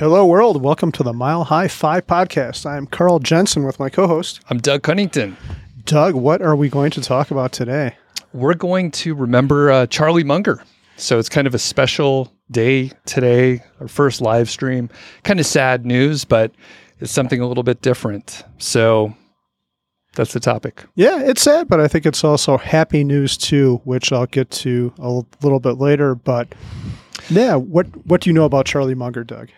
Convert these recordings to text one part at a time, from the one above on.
Hello, world. Welcome to the Mile High Five podcast. I'm Carl Jensen with my co host, I'm Doug Cunnington. Doug. What are we going to talk about today? We're going to remember uh, Charlie Munger. So it's kind of a special day today, our first live stream. Kind of sad news, but it's something a little bit different. So that's the topic. Yeah, it's sad, but I think it's also happy news too, which I'll get to a little bit later. But yeah, what what do you know about Charlie Munger, Doug?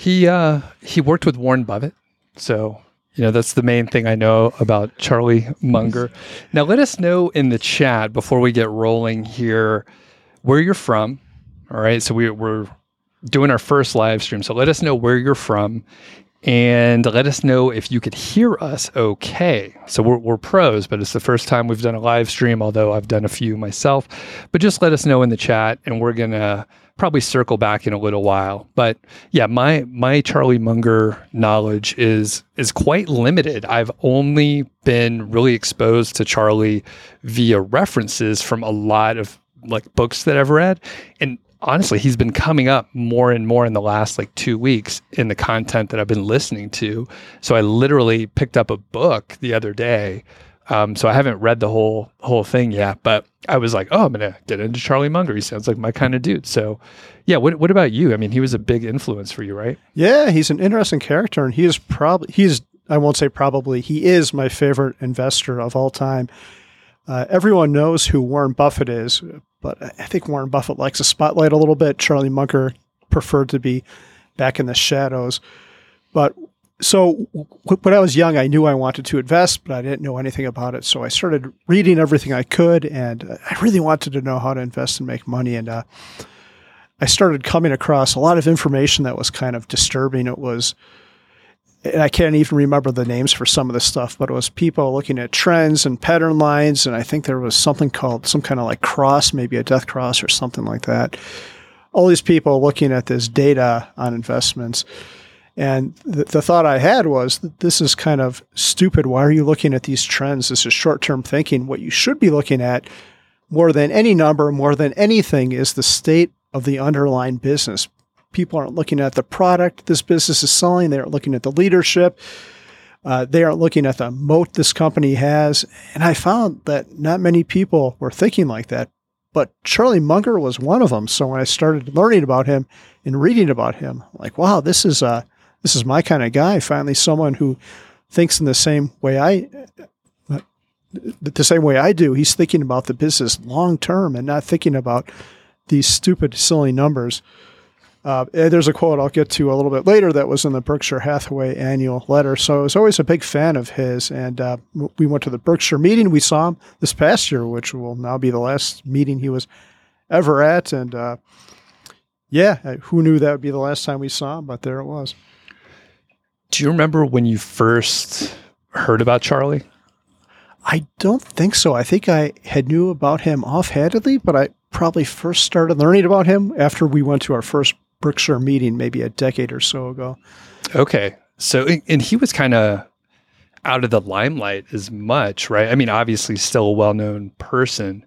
He uh, he worked with Warren Buffett, so you know that's the main thing I know about Charlie Munger. Now, let us know in the chat before we get rolling here where you're from. All right, so we, we're doing our first live stream, so let us know where you're from and let us know if you could hear us okay. So we're, we're pros, but it's the first time we've done a live stream, although I've done a few myself. But just let us know in the chat, and we're gonna probably circle back in a little while. But yeah, my my Charlie Munger knowledge is is quite limited. I've only been really exposed to Charlie via references from a lot of like books that I've read, and honestly, he's been coming up more and more in the last like two weeks in the content that I've been listening to. So I literally picked up a book the other day. Um, so I haven't read the whole whole thing yet, but I was like, oh, I'm gonna get into Charlie Munger. He sounds like my kind of dude. So, yeah. What what about you? I mean, he was a big influence for you, right? Yeah, he's an interesting character, and he is probably he's I won't say probably he is my favorite investor of all time. Uh, everyone knows who Warren Buffett is, but I think Warren Buffett likes the spotlight a little bit. Charlie Munger preferred to be back in the shadows. But so when I was young, I knew I wanted to invest, but I didn't know anything about it. So I started reading everything I could, and I really wanted to know how to invest and make money. And uh, I started coming across a lot of information that was kind of disturbing. It was and I can't even remember the names for some of the stuff, but it was people looking at trends and pattern lines. And I think there was something called some kind of like cross, maybe a death cross or something like that. All these people looking at this data on investments. And the, the thought I had was that this is kind of stupid. Why are you looking at these trends? This is short term thinking. What you should be looking at more than any number, more than anything, is the state of the underlying business people aren't looking at the product this business is selling. They aren't looking at the leadership. Uh, they aren't looking at the moat this company has. And I found that not many people were thinking like that. But Charlie Munger was one of them. So when I started learning about him and reading about him, I'm like, wow, this is uh, this is my kind of guy. Finally, someone who thinks in the same way I the same way I do. He's thinking about the business long term and not thinking about these stupid, silly numbers. Uh, there's a quote I'll get to a little bit later that was in the Berkshire Hathaway annual letter. So I was always a big fan of his. And uh, we went to the Berkshire meeting. We saw him this past year, which will now be the last meeting he was ever at. And uh, yeah, who knew that would be the last time we saw him? But there it was. Do you remember when you first heard about Charlie? I don't think so. I think I had knew about him offhandedly, but I probably first started learning about him after we went to our first Berkshire meeting maybe a decade or so ago. Okay. So, and he was kind of out of the limelight as much, right? I mean, obviously, still a well known person,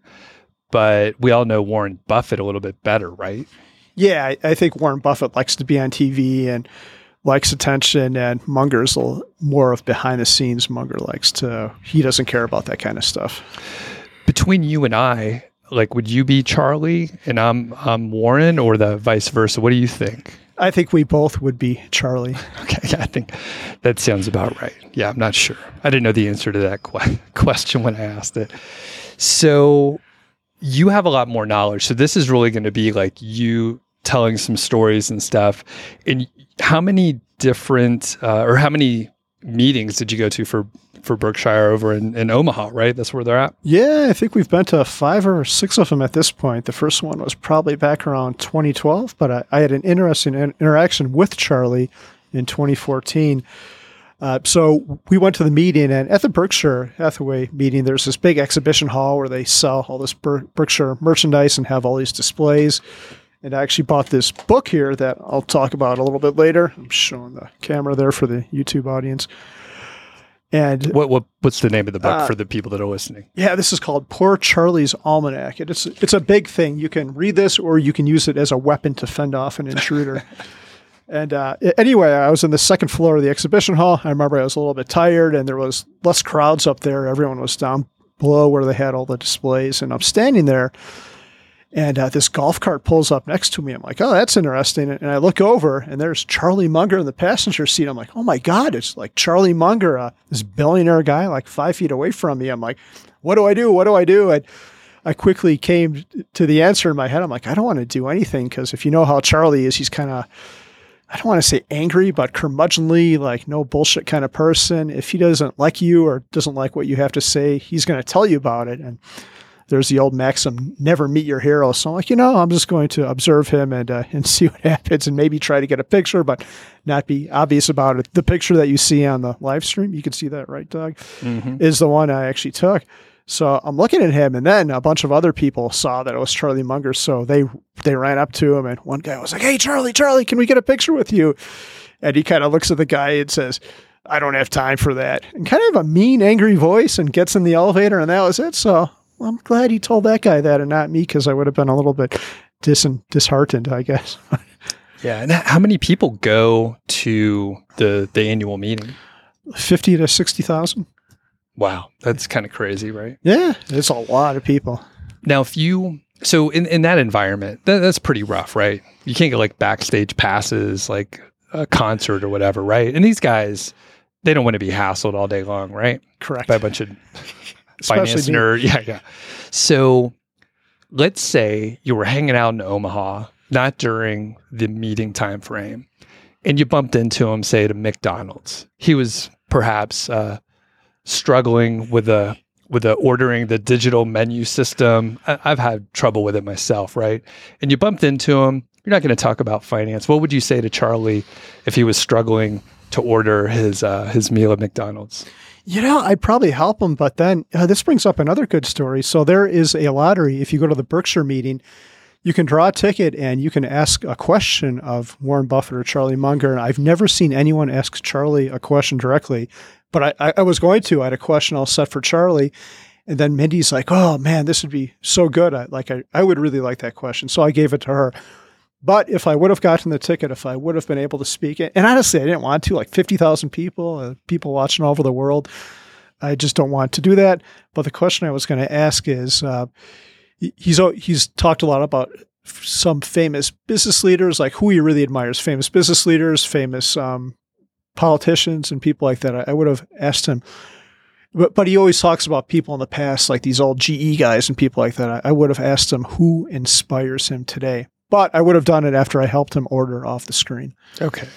but we all know Warren Buffett a little bit better, right? Yeah, I, I think Warren Buffett likes to be on TV and likes attention, and Munger's more of behind the scenes. Munger likes to, he doesn't care about that kind of stuff. Between you and I, like would you be Charlie and I'm I'm Warren or the vice versa? What do you think? I think we both would be Charlie. Okay, yeah, I think that sounds about right. Yeah, I'm not sure. I didn't know the answer to that qu- question when I asked it. So you have a lot more knowledge. So this is really going to be like you telling some stories and stuff. And how many different uh, or how many meetings did you go to for for Berkshire over in, in Omaha, right? That's where they're at. Yeah, I think we've been to five or six of them at this point. The first one was probably back around 2012, but I, I had an interesting interaction with Charlie in 2014. Uh, so we went to the meeting, and at the Berkshire Hathaway meeting, there's this big exhibition hall where they sell all this Ber- Berkshire merchandise and have all these displays. And I actually bought this book here that I'll talk about a little bit later. I'm showing the camera there for the YouTube audience. And what, what what's the name of the book uh, for the people that are listening? Yeah, this is called Poor Charlie's Almanac. It's it's a big thing. You can read this, or you can use it as a weapon to fend off an intruder. And uh, anyway, I was in the second floor of the exhibition hall. I remember I was a little bit tired, and there was less crowds up there. Everyone was down below where they had all the displays, and I'm standing there, and uh, this golf cart pulls up next to me. I'm like, oh, that's interesting. And I look over, and there's Charlie Munger in the passenger seat. I'm like, oh my god, it's like Charlie Munger, uh, this billionaire guy, like five feet away from me. I'm like, what do I do? What do I do? And I quickly came to the answer in my head. I'm like, I don't want to do anything because if you know how Charlie is, he's kind of I don't want to say angry, but curmudgeonly, like no bullshit kind of person. If he doesn't like you or doesn't like what you have to say, he's going to tell you about it. And there's the old maxim, never meet your hero. So I'm like, you know, I'm just going to observe him and, uh, and see what happens and maybe try to get a picture, but not be obvious about it. The picture that you see on the live stream, you can see that, right, Doug, mm-hmm. is the one I actually took. So I'm looking at him, and then a bunch of other people saw that it was Charlie Munger. So they they ran up to him, and one guy was like, "Hey, Charlie, Charlie, can we get a picture with you?" And he kind of looks at the guy and says, "I don't have time for that," and kind of a mean, angry voice, and gets in the elevator, and that was it. So I'm glad he told that guy that and not me, because I would have been a little bit dis- disheartened, I guess. yeah, and how many people go to the the annual meeting? Fifty to sixty thousand. Wow, that's kind of crazy, right? Yeah, it's a lot of people. Now, if you so in in that environment, that, that's pretty rough, right? You can't get like backstage passes, like a concert or whatever, right? And these guys, they don't want to be hassled all day long, right? Correct. By a bunch of finance nerds. Yeah, yeah. So let's say you were hanging out in Omaha, not during the meeting time frame, and you bumped into him, say, at McDonald's. He was perhaps uh, struggling with a with a ordering the digital menu system. I, have had trouble with it myself, right? And you bumped into him. You're not going to talk about finance. What would you say to Charlie if he was struggling to order his uh, his meal at McDonald's? You know, I'd probably help him, but then uh, this brings up another good story. So there is a lottery. If you go to the Berkshire meeting, you can draw a ticket and you can ask a question of Warren Buffett or Charlie Munger. And I've never seen anyone ask Charlie a question directly, but I, I was going to. I had a question all set for Charlie. And then Mindy's like, oh man, this would be so good. I, like, I, I would really like that question. So I gave it to her. But if I would have gotten the ticket, if I would have been able to speak it, and honestly, I didn't want to, like 50,000 people, uh, people watching all over the world, I just don't want to do that. But the question I was going to ask is uh, he's, he's talked a lot about some famous business leaders, like who he really admires, famous business leaders, famous um, politicians and people like that. I, I would have asked him, but but he always talks about people in the past, like these old GE guys and people like that. I, I would have asked him who inspires him today, but I would have done it after I helped him order off the screen. Okay.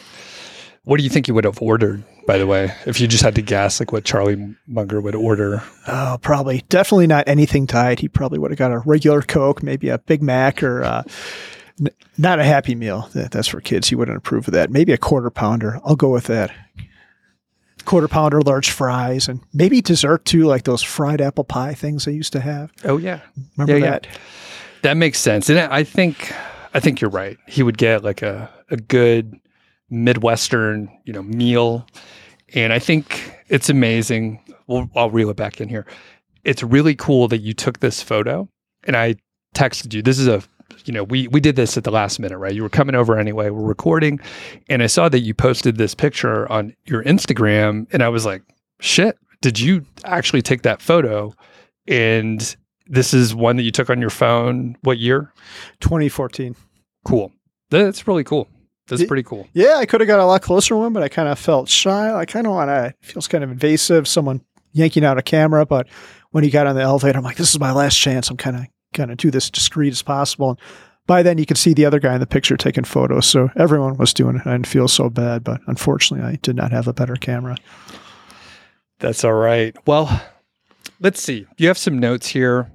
What do you think you would have ordered, by the way, if you just had to guess, like what Charlie Munger would order? Oh, probably definitely not anything tied. He probably would have got a regular Coke, maybe a Big Mac, or uh, N- not a Happy Meal. That, that's for kids. He wouldn't approve of that. Maybe a quarter pounder. I'll go with that. Quarter pounder, large fries, and maybe dessert too, like those fried apple pie things I used to have. Oh yeah, remember yeah, that? Yeah. That makes sense, and I think I think you're right. He would get like a a good midwestern, you know, meal, and I think it's amazing. Well, I'll reel it back in here. It's really cool that you took this photo, and I texted you. This is a you know, we we did this at the last minute, right? You were coming over anyway. We're recording, and I saw that you posted this picture on your Instagram, and I was like, "Shit! Did you actually take that photo?" And this is one that you took on your phone. What year? 2014. Cool. That's really cool. That's pretty cool. Yeah, I could have got a lot closer one, but I kind of felt shy. I kind of want to. Feels kind of invasive. Someone yanking out a camera, but when he got on the elevator, I'm like, "This is my last chance." I'm kind of kind of do this discreet as possible. And by then, you could see the other guy in the picture taking photos. So everyone was doing it. I didn't feel so bad, but unfortunately, I did not have a better camera. That's all right. Well, let's see. You have some notes here.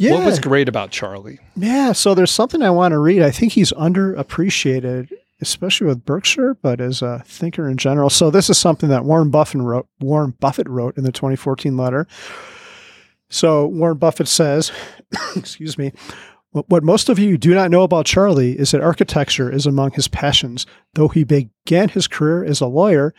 Yeah. What was great about Charlie? Yeah. So there's something I want to read. I think he's underappreciated, especially with Berkshire, but as a thinker in general. So this is something that Warren Buffett wrote. Warren Buffett wrote in the 2014 letter. So Warren Buffett says, excuse me, what most of you do not know about Charlie is that architecture is among his passions. Though he began his career as a lawyer,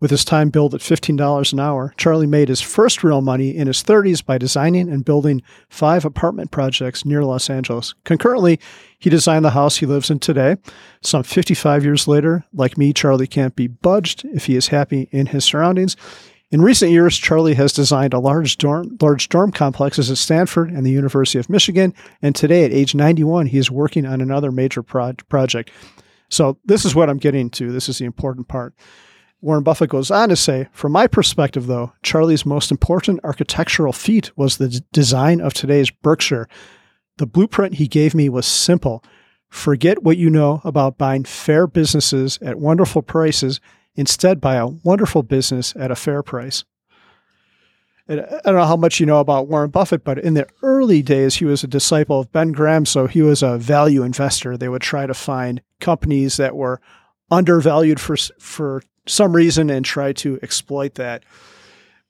With his time billed at $15 an hour, Charlie made his first real money in his 30s by designing and building five apartment projects near Los Angeles. Concurrently, he designed the house he lives in today. Some 55 years later, like me, Charlie can't be budged if he is happy in his surroundings. In recent years, Charlie has designed a large dorm, large dorm complexes at Stanford and the University of Michigan, and today, at age 91, he is working on another major pro- project. So, this is what I'm getting to. This is the important part. Warren Buffett goes on to say, from my perspective, though, Charlie's most important architectural feat was the d- design of today's Berkshire. The blueprint he gave me was simple. Forget what you know about buying fair businesses at wonderful prices. Instead, buy a wonderful business at a fair price. And uh, I don't know how much you know about Warren Buffett, but in the early days, he was a disciple of Ben Graham. So he was a value investor. They would try to find companies that were undervalued for, for some reason and try to exploit that.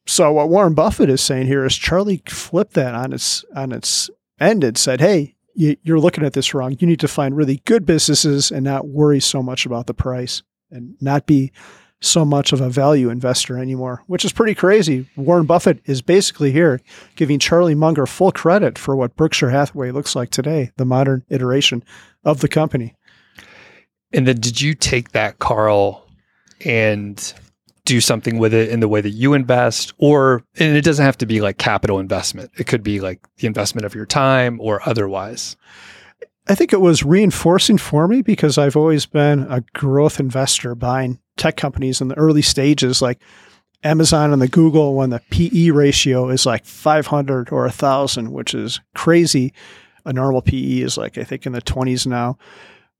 So what Warren Buffett is saying here is Charlie flipped that on its on its end and said, "Hey, you, you're looking at this wrong. You need to find really good businesses and not worry so much about the price and not be so much of a value investor anymore, which is pretty crazy. Warren Buffett is basically here giving Charlie Munger full credit for what Berkshire Hathaway looks like today, the modern iteration of the company. And then did you take that, Carl, and do something with it in the way that you invest or and it doesn't have to be like capital investment. It could be like the investment of your time or otherwise. I think it was reinforcing for me because i've always been a growth investor buying tech companies in the early stages like amazon and the google when the pe ratio is like 500 or 1000 which is crazy. A normal pe is like i think in the 20s now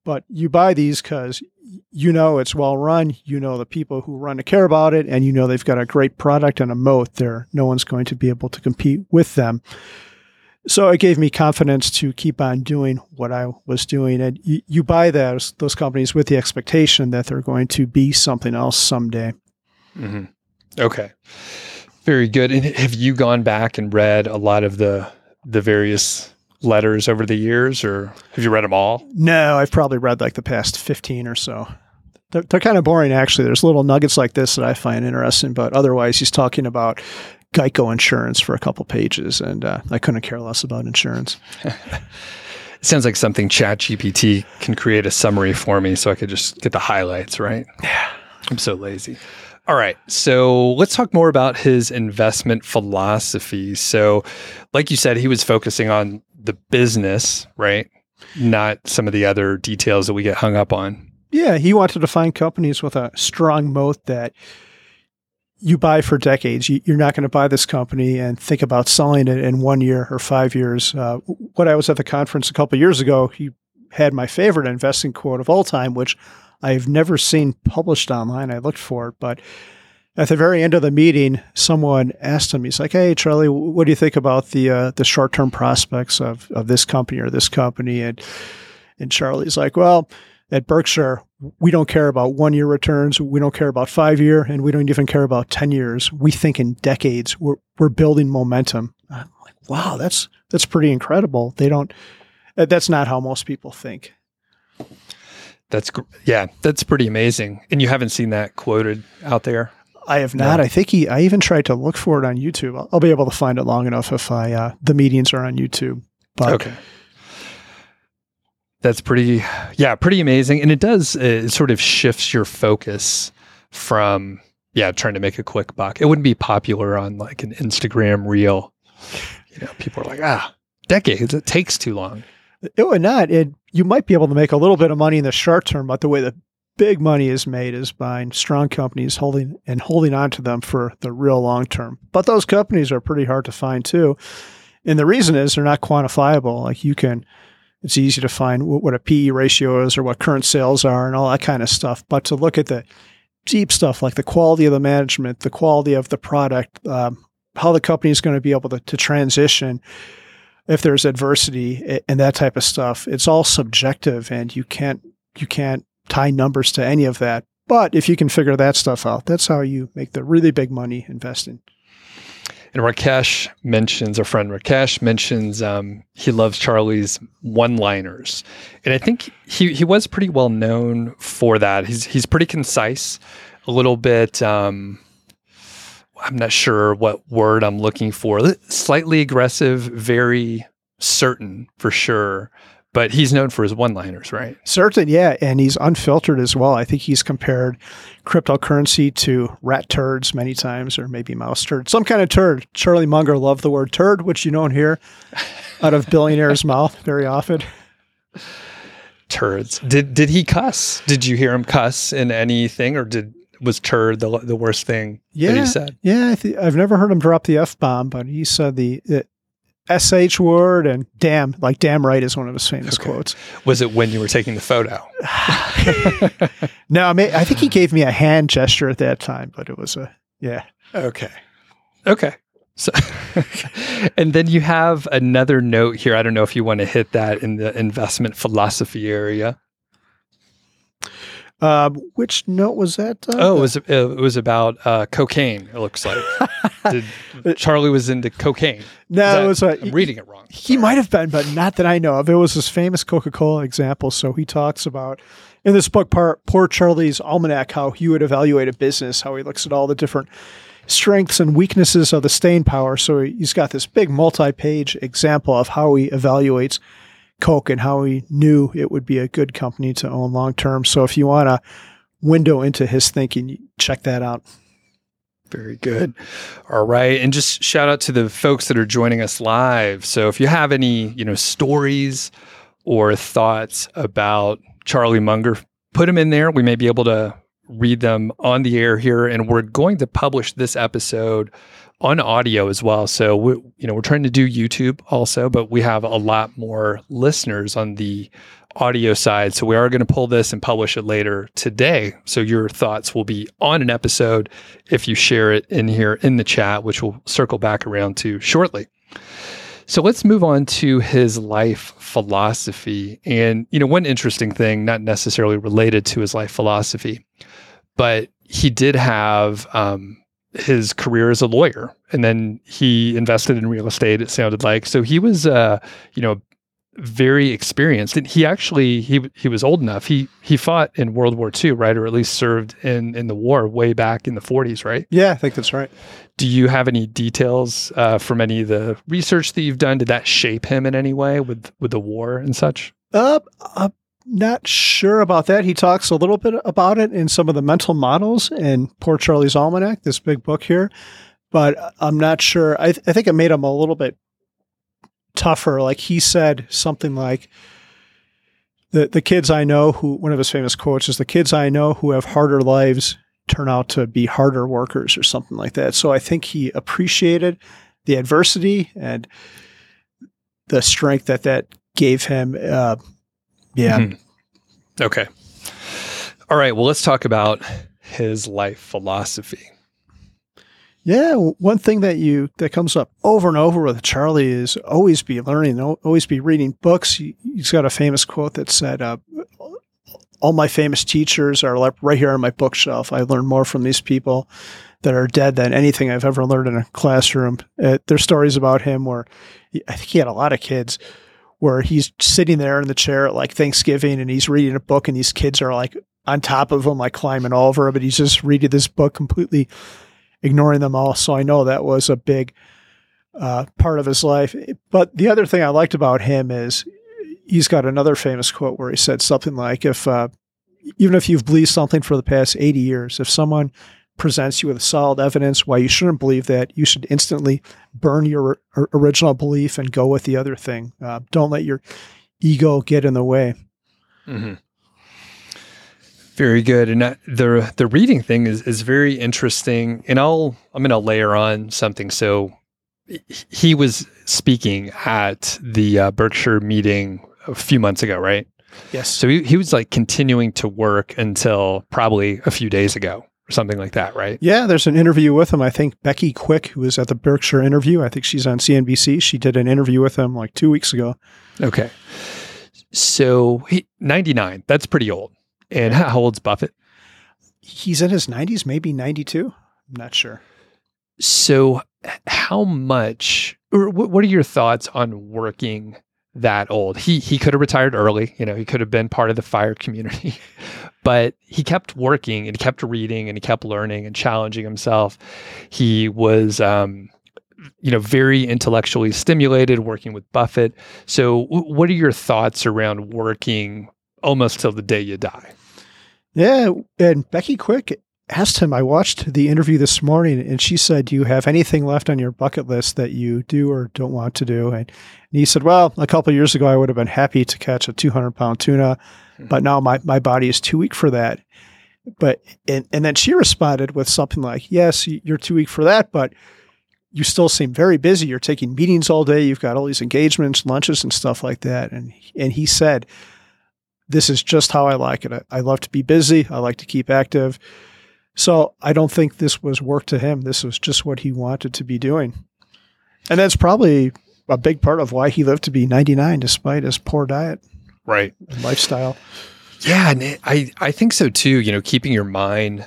but you buy these because you know it's well run. You know the people who run to care about it, and you know they've got a great product and a moat. There, no one's going to be able to compete with them. So it gave me confidence to keep on doing what I was doing. And you, you buy those those companies with the expectation that they're going to be something else someday. Mm-hmm. Okay, very good. And have you gone back and read a lot of the the various letters over the years, or have you read them all? No, I've probably read like the past 15 or so. They're, they're kind of boring, actually. There's little nuggets like this that I find interesting, but otherwise, he's talking about Geico insurance for a couple pages, and uh, I couldn't care less about insurance. it sounds like something ChatGPT can create a summary for me so I could just get the highlights, right? Yeah. I'm so lazy. All right. So let's talk more about his investment philosophy. So, like you said, he was focusing on the business, right? Not some of the other details that we get hung up on. Yeah. He wanted to find companies with a strong moat that you buy for decades. You're not going to buy this company and think about selling it in one year or five years. Uh, when I was at the conference a couple years ago, he had my favorite investing quote of all time, which I've never seen published online. I looked for it, but at the very end of the meeting, someone asked him, he's like, Hey, Charlie, what do you think about the, uh, the short term prospects of, of this company or this company? And, and Charlie's like, Well, at Berkshire, we don't care about one year returns. We don't care about five year, and we don't even care about 10 years. We think in decades. We're, we're building momentum. I'm like, wow, that's, that's pretty incredible. They don't, that's not how most people think. That's yeah, that's pretty amazing. And you haven't seen that quoted out there? I have not. No. I think he. I even tried to look for it on YouTube. I'll, I'll be able to find it long enough if I uh, the meetings are on YouTube. But okay, that's pretty. Yeah, pretty amazing. And it does. It sort of shifts your focus from yeah trying to make a quick buck. It wouldn't be popular on like an Instagram reel. You know, people are like ah decades. It takes too long. It would not. It you might be able to make a little bit of money in the short term, but the way the big money is made is buying strong companies holding and holding on to them for the real long term. But those companies are pretty hard to find too. And the reason is they're not quantifiable. Like you can, it's easy to find what a PE ratio is or what current sales are and all that kind of stuff. But to look at the deep stuff like the quality of the management, the quality of the product, um, how the company is going to be able to, to transition, if there's adversity and that type of stuff, it's all subjective and you can't you can't tie numbers to any of that. But if you can figure that stuff out, that's how you make the really big money investing. And Rakesh mentions, our friend Rakesh mentions, um, he loves Charlie's one-liners, and I think he he was pretty well known for that. He's he's pretty concise. a little bit. Um, I'm not sure what word I'm looking for. Slightly aggressive, very certain for sure. But he's known for his one-liners, right? Certain, yeah, and he's unfiltered as well. I think he's compared cryptocurrency to rat turds many times, or maybe mouse turd, some kind of turd. Charlie Munger loved the word turd, which you don't hear out of billionaires' mouth very often. Turds. Did did he cuss? Did you hear him cuss in anything, or did was turd the the worst thing yeah, that he said? Yeah, I th- I've never heard him drop the f bomb, but he said the, the sh word and damn, like damn right is one of his famous Okay. quotes. Was it when you were taking the photo? No, I, may, I think he gave me a hand gesture at that time, but it was a yeah. Okay. Okay. So, and then you have another note here. I don't know if you want to hit that in the investment philosophy area. Um, which note was that? Uh, Oh, it was it was about uh, cocaine. It looks like Did, Charlie was into cocaine. no, that- was a, I'm reading it wrong. He might have been, but not that I know of. It was his famous Coca Cola example. So he talks about in this book, Par- Poor Charlie's Almanac, how he would evaluate a business, how he looks at all the different strengths and weaknesses of the staying power. So he's got this big multi page example of how he evaluates Coke and how he knew it would be a good company to own long term. So if you want a window into his thinking, check that out. Very good. All right. And just shout out to the folks that are joining us live. So if you have any, you know, stories or thoughts about Charlie Munger, put them in there. We may be able to read them on the air here. And we're going to publish this episode on audio as well. So we, you know, we're trying to do YouTube also, but we have a lot more listeners on the audio side. So we are going to pull this and publish it later today. So your thoughts will be on an episode if you share it in here in the chat, which we'll circle back around to shortly. So let's move on to his life philosophy. And, you know, one interesting thing, not necessarily related to his life philosophy, but he did have um, his career as a lawyer and then he invested in real estate, it sounded like. So he was, uh, you know, very experienced and he actually he he was old enough he he fought in world war ii right or at least served in in the war way back in the 40s right Yeah, I think that's right. do you have any details uh, from any of the research that you've done did that shape him in any way with with the war and such Uh, I'm not sure about that. He talks a little bit about it in some of the mental models in Poor Charlie's Almanac, this big book here, but I'm not sure. I, th- I think it made him a little bit tougher. Like he said something like, the, the kids I know who, one of his famous quotes is, the kids I know who have harder lives turn out to be harder workers or something like that. So I think he appreciated the adversity and the strength that that gave him. Uh, yeah. Mhm. okay all right well let's talk about his life philosophy Yeah, one thing that you that comes up over and over with Charlie is always be learning, al- always be reading books. He, he's got a famous quote that said, uh, "All my famous teachers are right here on my bookshelf. I learn more from these people that are dead than anything I've ever learned in a classroom." Uh, there's stories about him where he, I think he had a lot of kids where he's sitting there in the chair at like Thanksgiving and he's reading a book and these kids are like on top of him, like climbing all over, him, but he's just reading this book completely ignoring them all. So I know that was a big uh, part of his life. But the other thing I liked about him is he's got another famous quote where he said something like, "If uh, even if you've believed something for the past eighty years, if someone presents you with solid evidence why you shouldn't believe that, you should instantly burn your or- original belief and go with the other thing. Uh, don't let your ego get in the way." Mm-hmm. Very good, and that, the the reading thing is is very interesting. And I'll I'm going to layer on something. So he- he was speaking at the uh, Berkshire meeting a few months ago, right? Yes. So he, he was like continuing to work until probably a few days ago or something like that, right? Yeah, there's an interview with him. I think Becky Quick, who was at the Berkshire interview, I think she's on CNBC. She did an interview with him like two weeks ago. Okay. So he 99. That's pretty old. And how old's Buffett? He's in his 90s, maybe 92. I'm not sure. So, how much, or what are your thoughts on working that old. He he could have retired early, you know, he could have been part of the fire community. but he kept working and he kept reading and he kept learning and challenging himself. He was um, you know very intellectually stimulated working with Buffett. So w- what are your thoughts around working almost till the day you die? Yeah, and Becky Quick asked him, I watched the interview this morning and she said, Do you have anything left on your bucket list that you do or don't want to do? And, and he said, Well, a couple years ago, I would have been happy to catch a 200 pound tuna, mm-hmm. but now my, my body is too weak for that. But, and, and then she responded with something like, Yes, you're too weak for that, but you still seem very busy. You're taking meetings all day. You've got all these engagements, lunches, and stuff like that. And, and he said, This is just how I like it. I, I love to be busy. I like to keep active so I don't think this was work to him. This was just what he wanted to be doing. And that's probably a big part of why he lived to be 99 despite his poor diet. Right. Lifestyle. Yeah, and I I think so too, you know, keeping your mind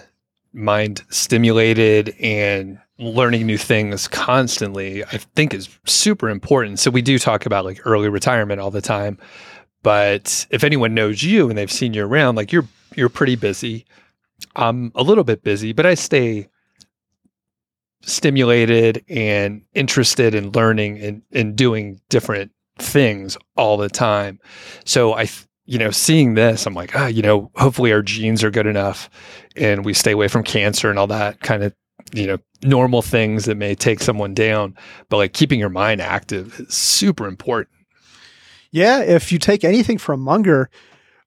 mind stimulated and learning new things constantly I think is super important. So we do talk about like early retirement all the time. But if anyone knows you and they've seen you around, like you're you're pretty busy. I'm a little bit busy, but I stay stimulated and interested in learning and, and doing different things all the time. So I, you know, seeing this, I'm like, ah, you know, hopefully our genes are good enough and we stay away from cancer and all that kind of, you know, normal things that may take someone down. But like keeping your mind active is super important. Yeah. If you take anything from Munger,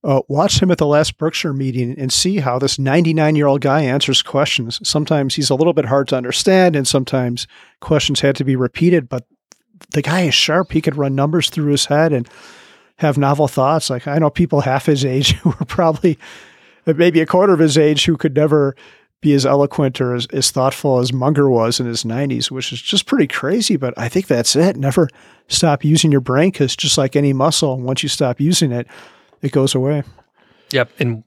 uh, watch him at the last Berkshire meeting and see how this 99 year old guy answers questions. Sometimes he's a little bit hard to understand, and sometimes questions had to be repeated, but the guy is sharp. He could run numbers through his head and have novel thoughts. Like I know people half his age who are probably maybe a quarter of his age who could never be as eloquent or as, as thoughtful as Munger was in his 90s, which is just pretty crazy. But I think that's it. Never stop using your brain because just like any muscle, once you stop using it, it goes away. Yep. And,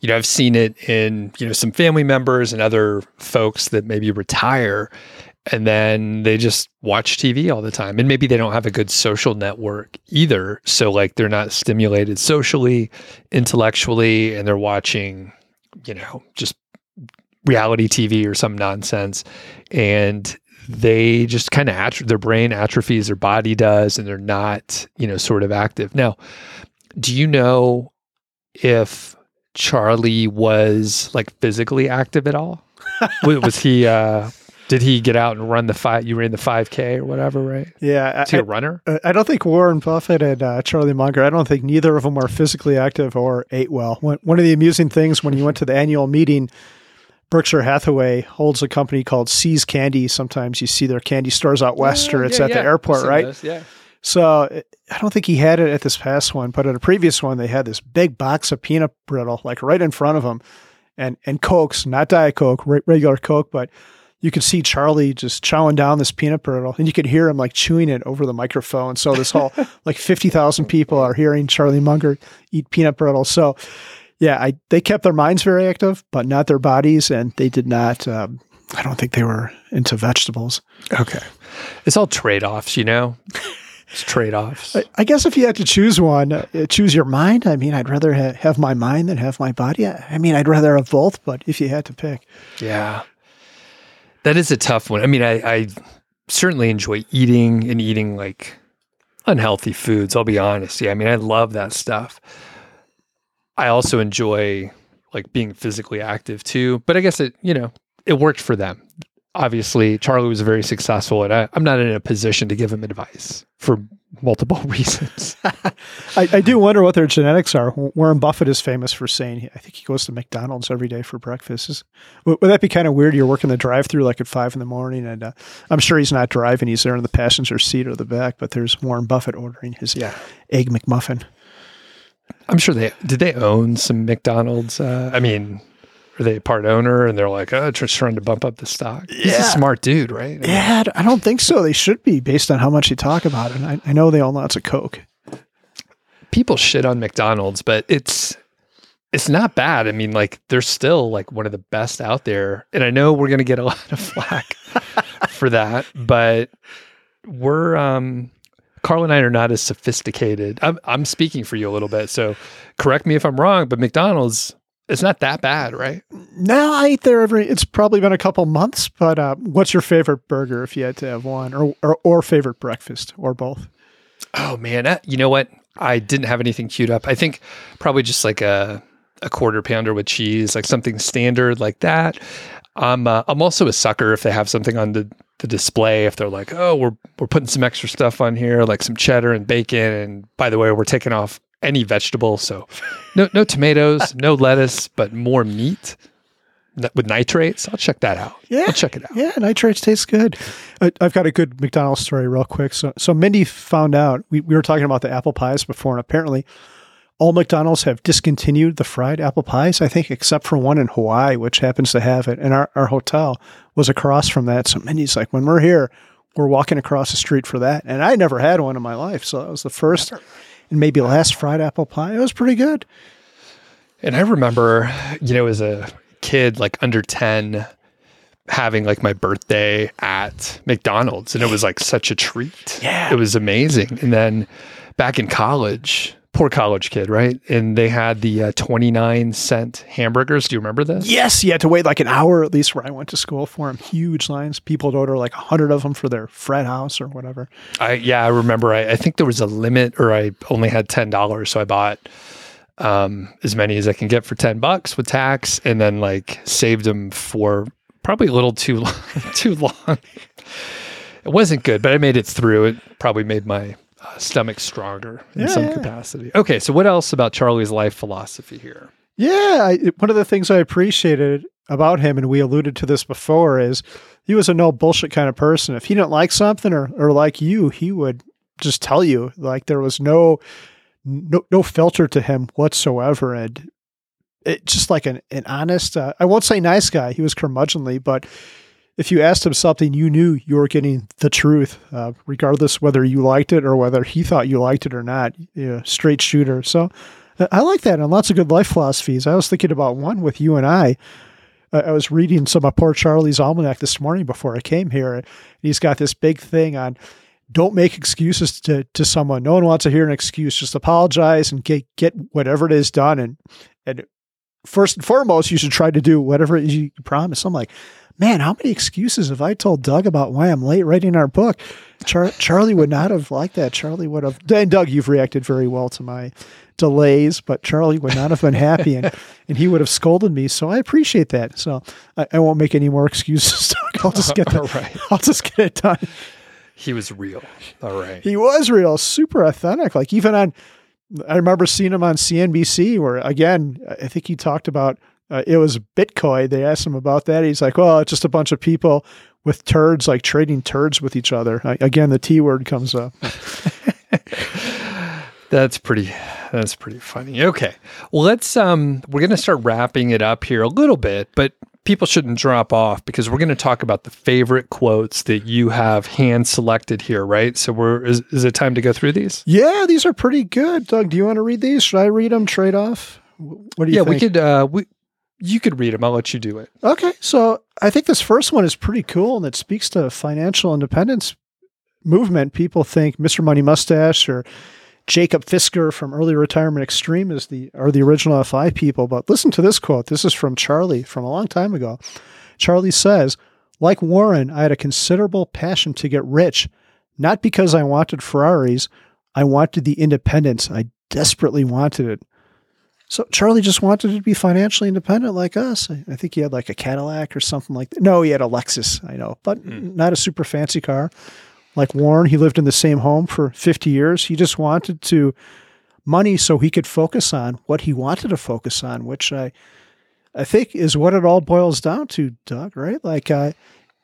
you know, I've seen it in, you know, some family members and other folks that maybe retire and then they just watch TV all the time. And maybe they don't have a good social network either. So, like, they're not stimulated socially, intellectually, and they're watching, you know, just reality TV or some nonsense. And they just kind of atro- their brain atrophies, their body does, and they're not, you know, sort of active. Now, do you know if Charlie was like physically active at all? was he uh did he get out and run the five you ran the 5k or whatever right? Yeah is he a runner? I don't think warren buffett and uh, charlie munger i don't think neither of them were physically active or ate well. One, one of the amusing things when you went to the annual meeting berkshire hathaway holds a company called see's candy. Sometimes you see their candy stores out west or it's yeah, at yeah. the airport right? yeah so I don't think he had it at this past one, but at a previous one, they had this big box of peanut brittle, like right in front of him, and and cokes, not diet coke, regular coke, but you could see Charlie just chowing down this peanut brittle, and you could hear him like chewing it over the microphone. So this whole like fifty thousand people are hearing Charlie Munger eat peanut brittle. So yeah, I they kept their minds very active, but not their bodies, and they did not. Um, I don't think they were into vegetables. Okay, it's all trade offs, you know. It's trade offs. I, I, guess if you had to choose one, uh, choose your mind. I mean, I'd rather ha- have my mind than have my body. I, I mean, I'd rather have both, but if you had to pick. Yeah. That is a tough one. I mean, I, I certainly enjoy eating and eating like unhealthy foods. I'll be honest. Yeah. I mean, I love that stuff. I also enjoy like being physically active too, but I guess it, you know, it worked for them obviously Charlie was very successful, and I, am not in a position to give him advice for multiple reasons. I, I, do wonder what their genetics are. Warren Buffett is famous for saying, I think he goes to McDonald's every day for breakfast. Is, would, would, that be kind of weird? You're working the drive through like at five in the morning, and uh, I'm sure he's not driving. He's there in the passenger seat or the back, but there's Warren Buffett ordering his yeah. egg McMuffin. I'm sure they did. They own some McDonald's. Uh, I mean, are they a part owner and they're like, oh, just trying to bump up the stock? He's yeah. a smart dude, right? I mean, yeah, I don't think so. They should be based on how much you talk about it. I, I know they own lots of Coke. People shit on McDonald's, but it's it's not bad. I mean, like they're still like one of the best out there. And I know we're gonna get a lot of flack for that, but we're um Carl and I are not as sophisticated. I'm, I'm speaking for you a little bit, so correct me if I'm wrong. But McDonald's, it's not that bad, right? No, I eat there every. It's probably been a couple months. But uh, what's your favorite burger if you had to have one, or or, or favorite breakfast, or both? Oh man, you know what? I didn't have anything queued up. I think probably just like a a quarter pounder with cheese, like something standard like that. I'm uh, I'm also a sucker if they have something on the, the display. If they're like, oh, we're we're putting some extra stuff on here, like some cheddar and bacon, and by the way, we're taking off any vegetable, so no no tomatoes, no lettuce, but more meat with nitrates. I'll check that out. Yeah, I'll check it out. Yeah, nitrates taste good. I, I've got a good McDonald's story real quick. So so Mindy found out we, we were talking about the apple pies before, and apparently all McDonald's have discontinued the fried apple pies, I think, except for one in Hawaii, which happens to have it. And our, our hotel was across from that. So Mindy's like, when we're here, we're walking across the street for that. And I never had one in my life. So that was the first and maybe last fried apple pie. It was pretty good. And I remember, you know, as a kid, like under 10, having like my birthday at McDonald's. And it was like such a treat. Yeah. It was amazing. And then back in college, poor college kid, right? And they had the uh, 29 cent hamburgers. Do you remember this? Yes, you had to wait like an hour at least where I went to school for them. Huge lines. People would order like a hundred of them for their frat house or whatever. I yeah, I remember. I, I think there was a limit, or I only had ten dollars, so I bought um, as many as I can get for ten bucks with tax, and then like saved them for probably a little too long, too long. It wasn't good, but I made it through. It probably made my uh, stomach stronger in Yeah, some yeah. capacity. Okay, so what else about Charlie's life philosophy here? Yeah, I, one of the things I appreciated about him, and we alluded to this before, is he was a no bullshit kind of person. If he didn't like something or, or like you, he would just tell you. Like there was no no, no filter to him whatsoever, and it just like an an honest. Uh, I won't say nice guy. He was curmudgeonly, but if you asked him something, you knew you were getting the truth, uh, regardless whether you liked it or whether he thought you liked it or not. Yeah, straight shooter. So I- I like that and lots of good life philosophies. I was thinking about one with you and I. I was reading some of poor Charlie's almanac this morning before I came here. and He's got this big thing on don't make excuses to, to someone. No one wants to hear an excuse. Just apologize and get get whatever it is done. And and first and foremost, you should try to do whatever you promise. I'm like, man, how many excuses have I told Doug about why I'm late writing our book? Char- Charlie would not have liked that. Charlie would have. And Doug, you've reacted very well to my delays, but Charlie would not have been happy, and and he would have scolded me. So I appreciate that. So I, I won't make any more excuses. Doug. I'll just get the, All right. I'll just get it done. He was real. All right. He was real, super authentic. Like even on, I remember seeing him on CNBC where again, I think he talked about uh, it was Bitcoin. They asked him about that. He's like, well, it's just a bunch of people with turds, like trading turds with each other. I, again, the T word comes up. That's pretty that's pretty funny. Okay. Well, let's um we're going to start wrapping it up here a little bit, but people shouldn't drop off because we're going to talk about the favorite quotes that you have hand selected here, right? So we're is, is it time to go through these? Yeah, these are pretty good. Doug, do you want to read these? Should I read them? Trade off. What do you yeah, think? we could uh we you could read them. I'll let you do it. Okay, so I think this first one is pretty cool and it speaks to financial independence movement. People think Mr. Money Mustache or Jacob Fisker from Early Retirement Extreme is the are the original FI people, but listen to this quote. This is from Charlie from a long time ago. Charlie says, "Like Warren, I had a considerable passion to get rich, not because I wanted Ferraris, I wanted the independence. I desperately wanted it." So Charlie just wanted to be financially independent like us. I, I think he had like a Cadillac or something like that. No, he had a Lexus, I know, but not a super fancy car. Like Warren, he lived in the same home for 50 years. He just wanted to money so he could focus on what he wanted to focus on, which I I think is what it all boils down to, Doug, right? Like uh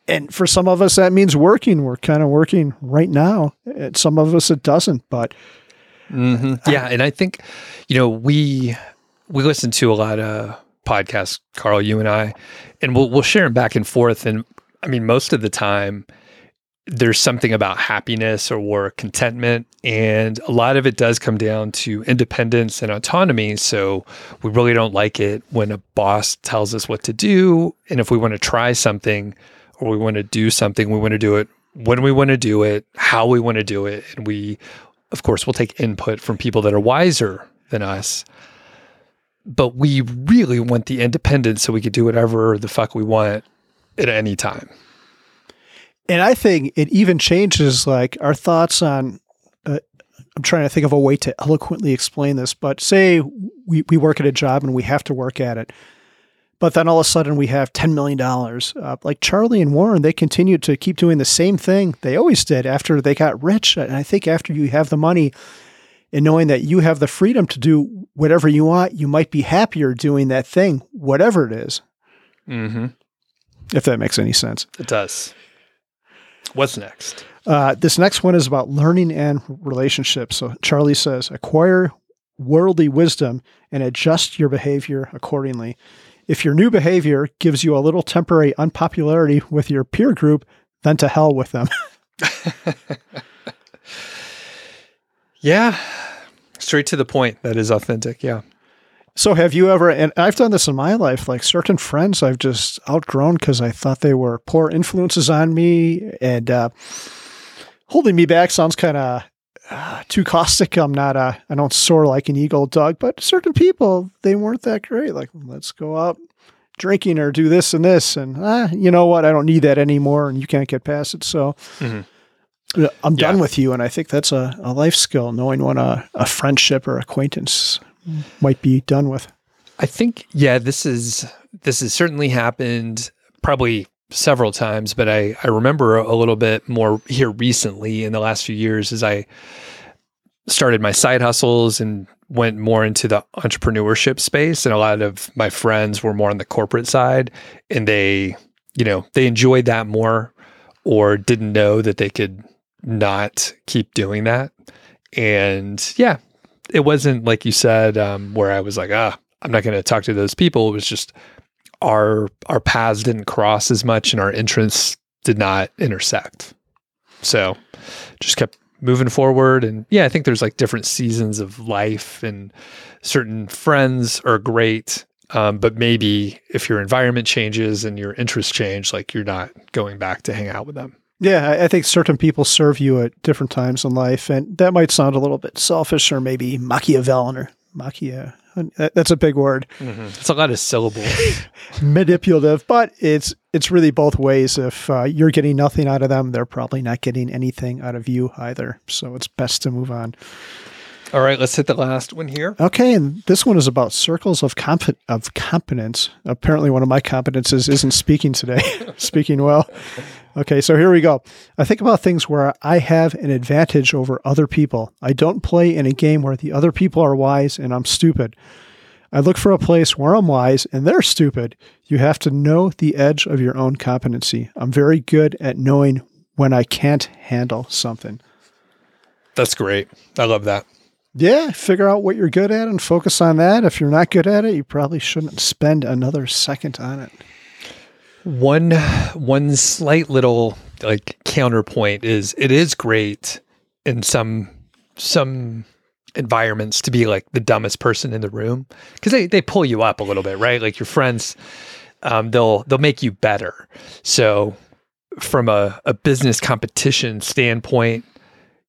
and for some of us that means working. We're kind of working right now. And some of us it doesn't, but hmm Yeah, and I think you know we we listen to a lot of podcasts, Carl, you and I, and we'll we'll share them back and forth. And I mean, most of the time, there's something about happiness or contentment, and a lot of it does come down to independence and autonomy. So we really don't like it when a boss tells us what to do, and if we want to try something or we want to do something, we want to do it when we want to do it, how we want to do it. And we, of course, we'll take input from people that are wiser than us. But we really want the independence so we could do whatever the fuck we want at any time. And I think it even changes like our thoughts on. Uh, I'm trying to think of a way to eloquently explain this, but say we, we work at a job and we have to work at it. But then all of a sudden we have $10 million. Uh, like Charlie and Warren, they continued to keep doing the same thing they always did after they got rich. And I think after you have the money and knowing that you have the freedom to do whatever you want, you might be happier doing that thing, whatever it is. Mm-hmm. If that makes any sense. It does. What's next? Uh, this next one is about learning and relationships. So Charlie says, acquire worldly wisdom and adjust your behavior accordingly. If your new behavior gives you a little temporary unpopularity with your peer group, then to hell with them. yeah. Straight to the point. That is authentic. Yeah. So have you ever, and I've done this in my life, like certain friends I've just outgrown because I thought they were poor influences on me and uh, holding me back sounds kind of uh, too caustic. I'm not a, I don't soar like an eagle dog, but certain people, they weren't that great. Like, let's go out drinking or do this and this. And ah, you know what? I don't need that anymore. And you can't get past it. So mm-hmm. I'm done yeah. with you. And I think that's a, a life skill, knowing when a, a friendship or acquaintance might be done with. I think, yeah, this is, this has certainly happened probably several times, but I, I remember a little bit more here recently in the last few years as I started my side hustles and went more into the entrepreneurship space. And a lot of my friends were more on the corporate side and they, you know, they enjoyed that more or didn't know that they could not keep doing that. And yeah, it wasn't like you said, um, where I was like, ah, I'm not going to talk to those people. It was just our our paths didn't cross as much and our interests did not intersect. So just kept moving forward and yeah, I think there's like different seasons of life and certain friends are great. Um, but maybe if your environment changes and your interests change, like you're not going back to hang out with them. Yeah, I think certain people serve you at different times in life, and that might sound a little bit selfish or maybe Machiavellian or Machia that's a big word. Mm-hmm. It's a lot of syllables. Manipulative, but it's it's really both ways. If uh, you're getting nothing out of them, they're probably not getting anything out of you either. So it's best to move on. All right, let's hit the last one here. Okay, and this one is about circles of comp- of competence. Apparently, one of my competences isn't speaking today. speaking well. Okay, so here we go. I think about things where I have an advantage over other people. I don't play in a game where the other people are wise and I'm stupid. I look for a place where I'm wise and they're stupid. You have to know the edge of your own competency. I'm very good at knowing when I can't handle something. That's great. I love that. Yeah, figure out what you're good at and focus on that. If you're not good at it, you probably shouldn't spend another second on it. One one slight little like counterpoint is it is great in some some environments to be like the dumbest person in the room because they, they pull you up a little bit, right? Like your friends, um, they'll they'll make you better. So from a, a business competition standpoint,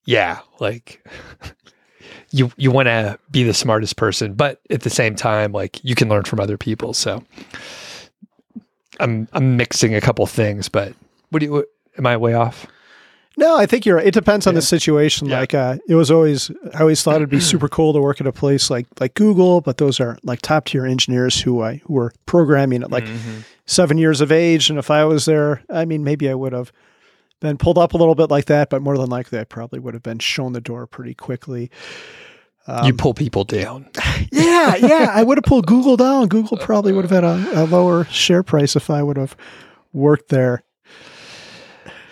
yeah, like you you want to be the smartest person, but at the same time, like you can learn from other people. So I'm I'm mixing a couple things, but what do you? What, am I way off? No, I think you're. It depends on yeah. the situation. Yeah. Like, uh, it was always. I always thought it'd be super cool to work at a place like like Google, but those are like top tier engineers who I who were programming at like mm-hmm. seven years of age. And if I was there, I mean, maybe I would have been pulled up a little bit like that, but more than likely, I probably would have been shown the door pretty quickly. Um, you pull people down. yeah, yeah. I would have pulled Google down. Google probably would have had a, a lower share price if I would have worked there.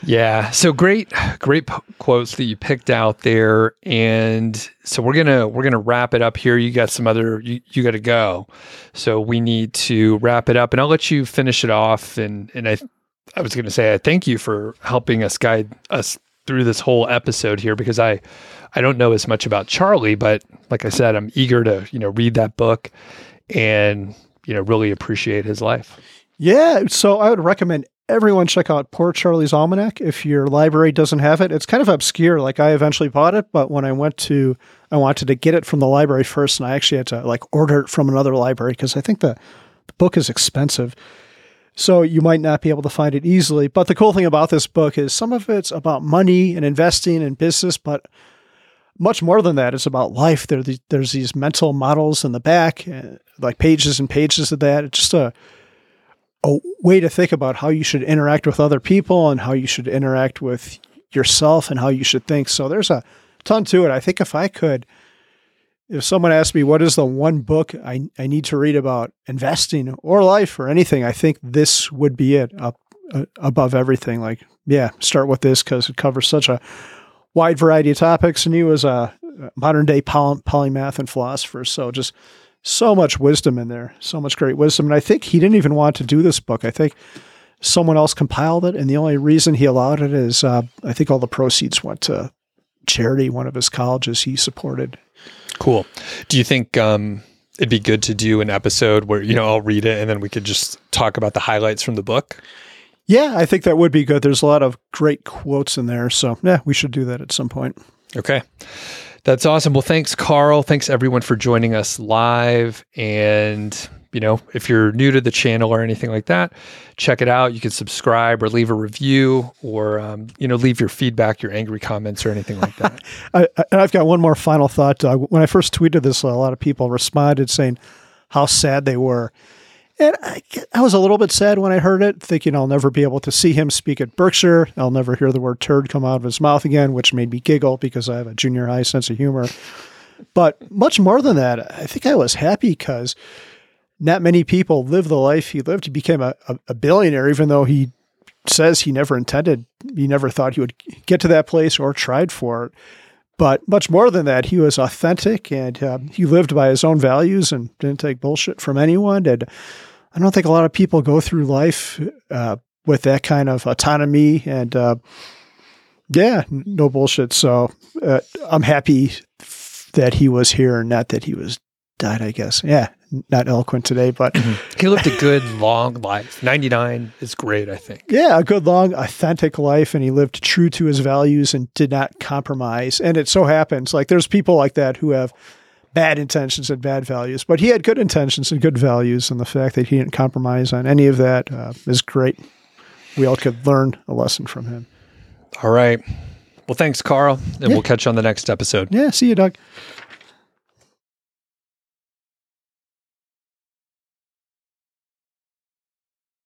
Yeah. So great, great quotes that you picked out there, and so we're gonna we're gonna wrap it up here. You got some other you, you got to go, so we need to wrap it up, and I'll let you finish it off. And and I I was gonna say I thank you for helping us guide us through this whole episode here because I I don't know as much about Charlie, but like I said, I'm eager to, you know, read that book and, you know, really appreciate his life. Yeah. So I would recommend everyone check out Poor Charlie's Almanac if your library doesn't have it. It's kind of obscure. Like I eventually bought it, but when I went to, I wanted to get it from the library first, and I actually had to like order it from another library because I think the, the book is expensive. So you might not be able to find it easily. But the cool thing about this book is some of it's about money and investing and business, but much more than that. It's about life. There, there's these mental models in the back, uh, like pages and pages of that. It's just a a way to think about how you should interact with other people and how you should interact with yourself and how you should think. So there's a ton to it. I think if I could, if someone asked me what is the one book I, I need to read about investing or life or anything, I think this would be it up uh, above everything. Like, yeah, start with this because it covers such a wide variety of topics. And he was a modern day poly- polymath and philosopher. So just so much wisdom in there, so much great wisdom. And I think he didn't even want to do this book. I think someone else compiled it, and the only reason he allowed it is uh, I think all the proceeds went to charity, one of his colleges he supported. Cool. Do you think um, it'd be good to do an episode where you know I'll read it and then we could just talk about the highlights from the book? Yeah, I think that would be good. There's a lot of great quotes in there, so yeah, we should do that at some point. Okay. That's awesome. Well, thanks, Carl. Thanks everyone for joining us live. And, you know, if you're new to the channel or anything like that, check it out. You can subscribe or leave a review or, um, you know, leave your feedback, your angry comments or anything like that. And I, have got one more final thought. Uh, when I first tweeted this, a lot of people responded saying how sad they were. And I, I, was a little bit sad when I heard it, thinking I'll never be able to see him speak at Berkshire. I'll never hear the word turd come out of his mouth again, which made me giggle because I have a junior high sense of humor. But much more than that, I think I was happy because not many people live the life he lived. He became a, a, a billionaire, even though he says he never intended, he never thought he would get to that place or tried for it. But much more than that, he was authentic and uh, he lived by his own values and didn't take bullshit from anyone. And I don't think a lot of people go through life uh, with that kind of autonomy and uh, yeah, no bullshit. So uh, I'm happy that he was here, and not that he was died. I guess. Yeah, not eloquent today, but mm-hmm. he lived a good long life. 99 is great, I think. Yeah, a good long authentic life and he lived true to his values and did not compromise. And it so happens like there's people like that who have bad intentions and bad values, but he had good intentions and good values, and the fact that he didn't compromise on any of that uh, is great. We all could learn a lesson from him. All right. Well, thanks, Carl, and yeah. we'll catch you on the next episode. Yeah, see you, Doug.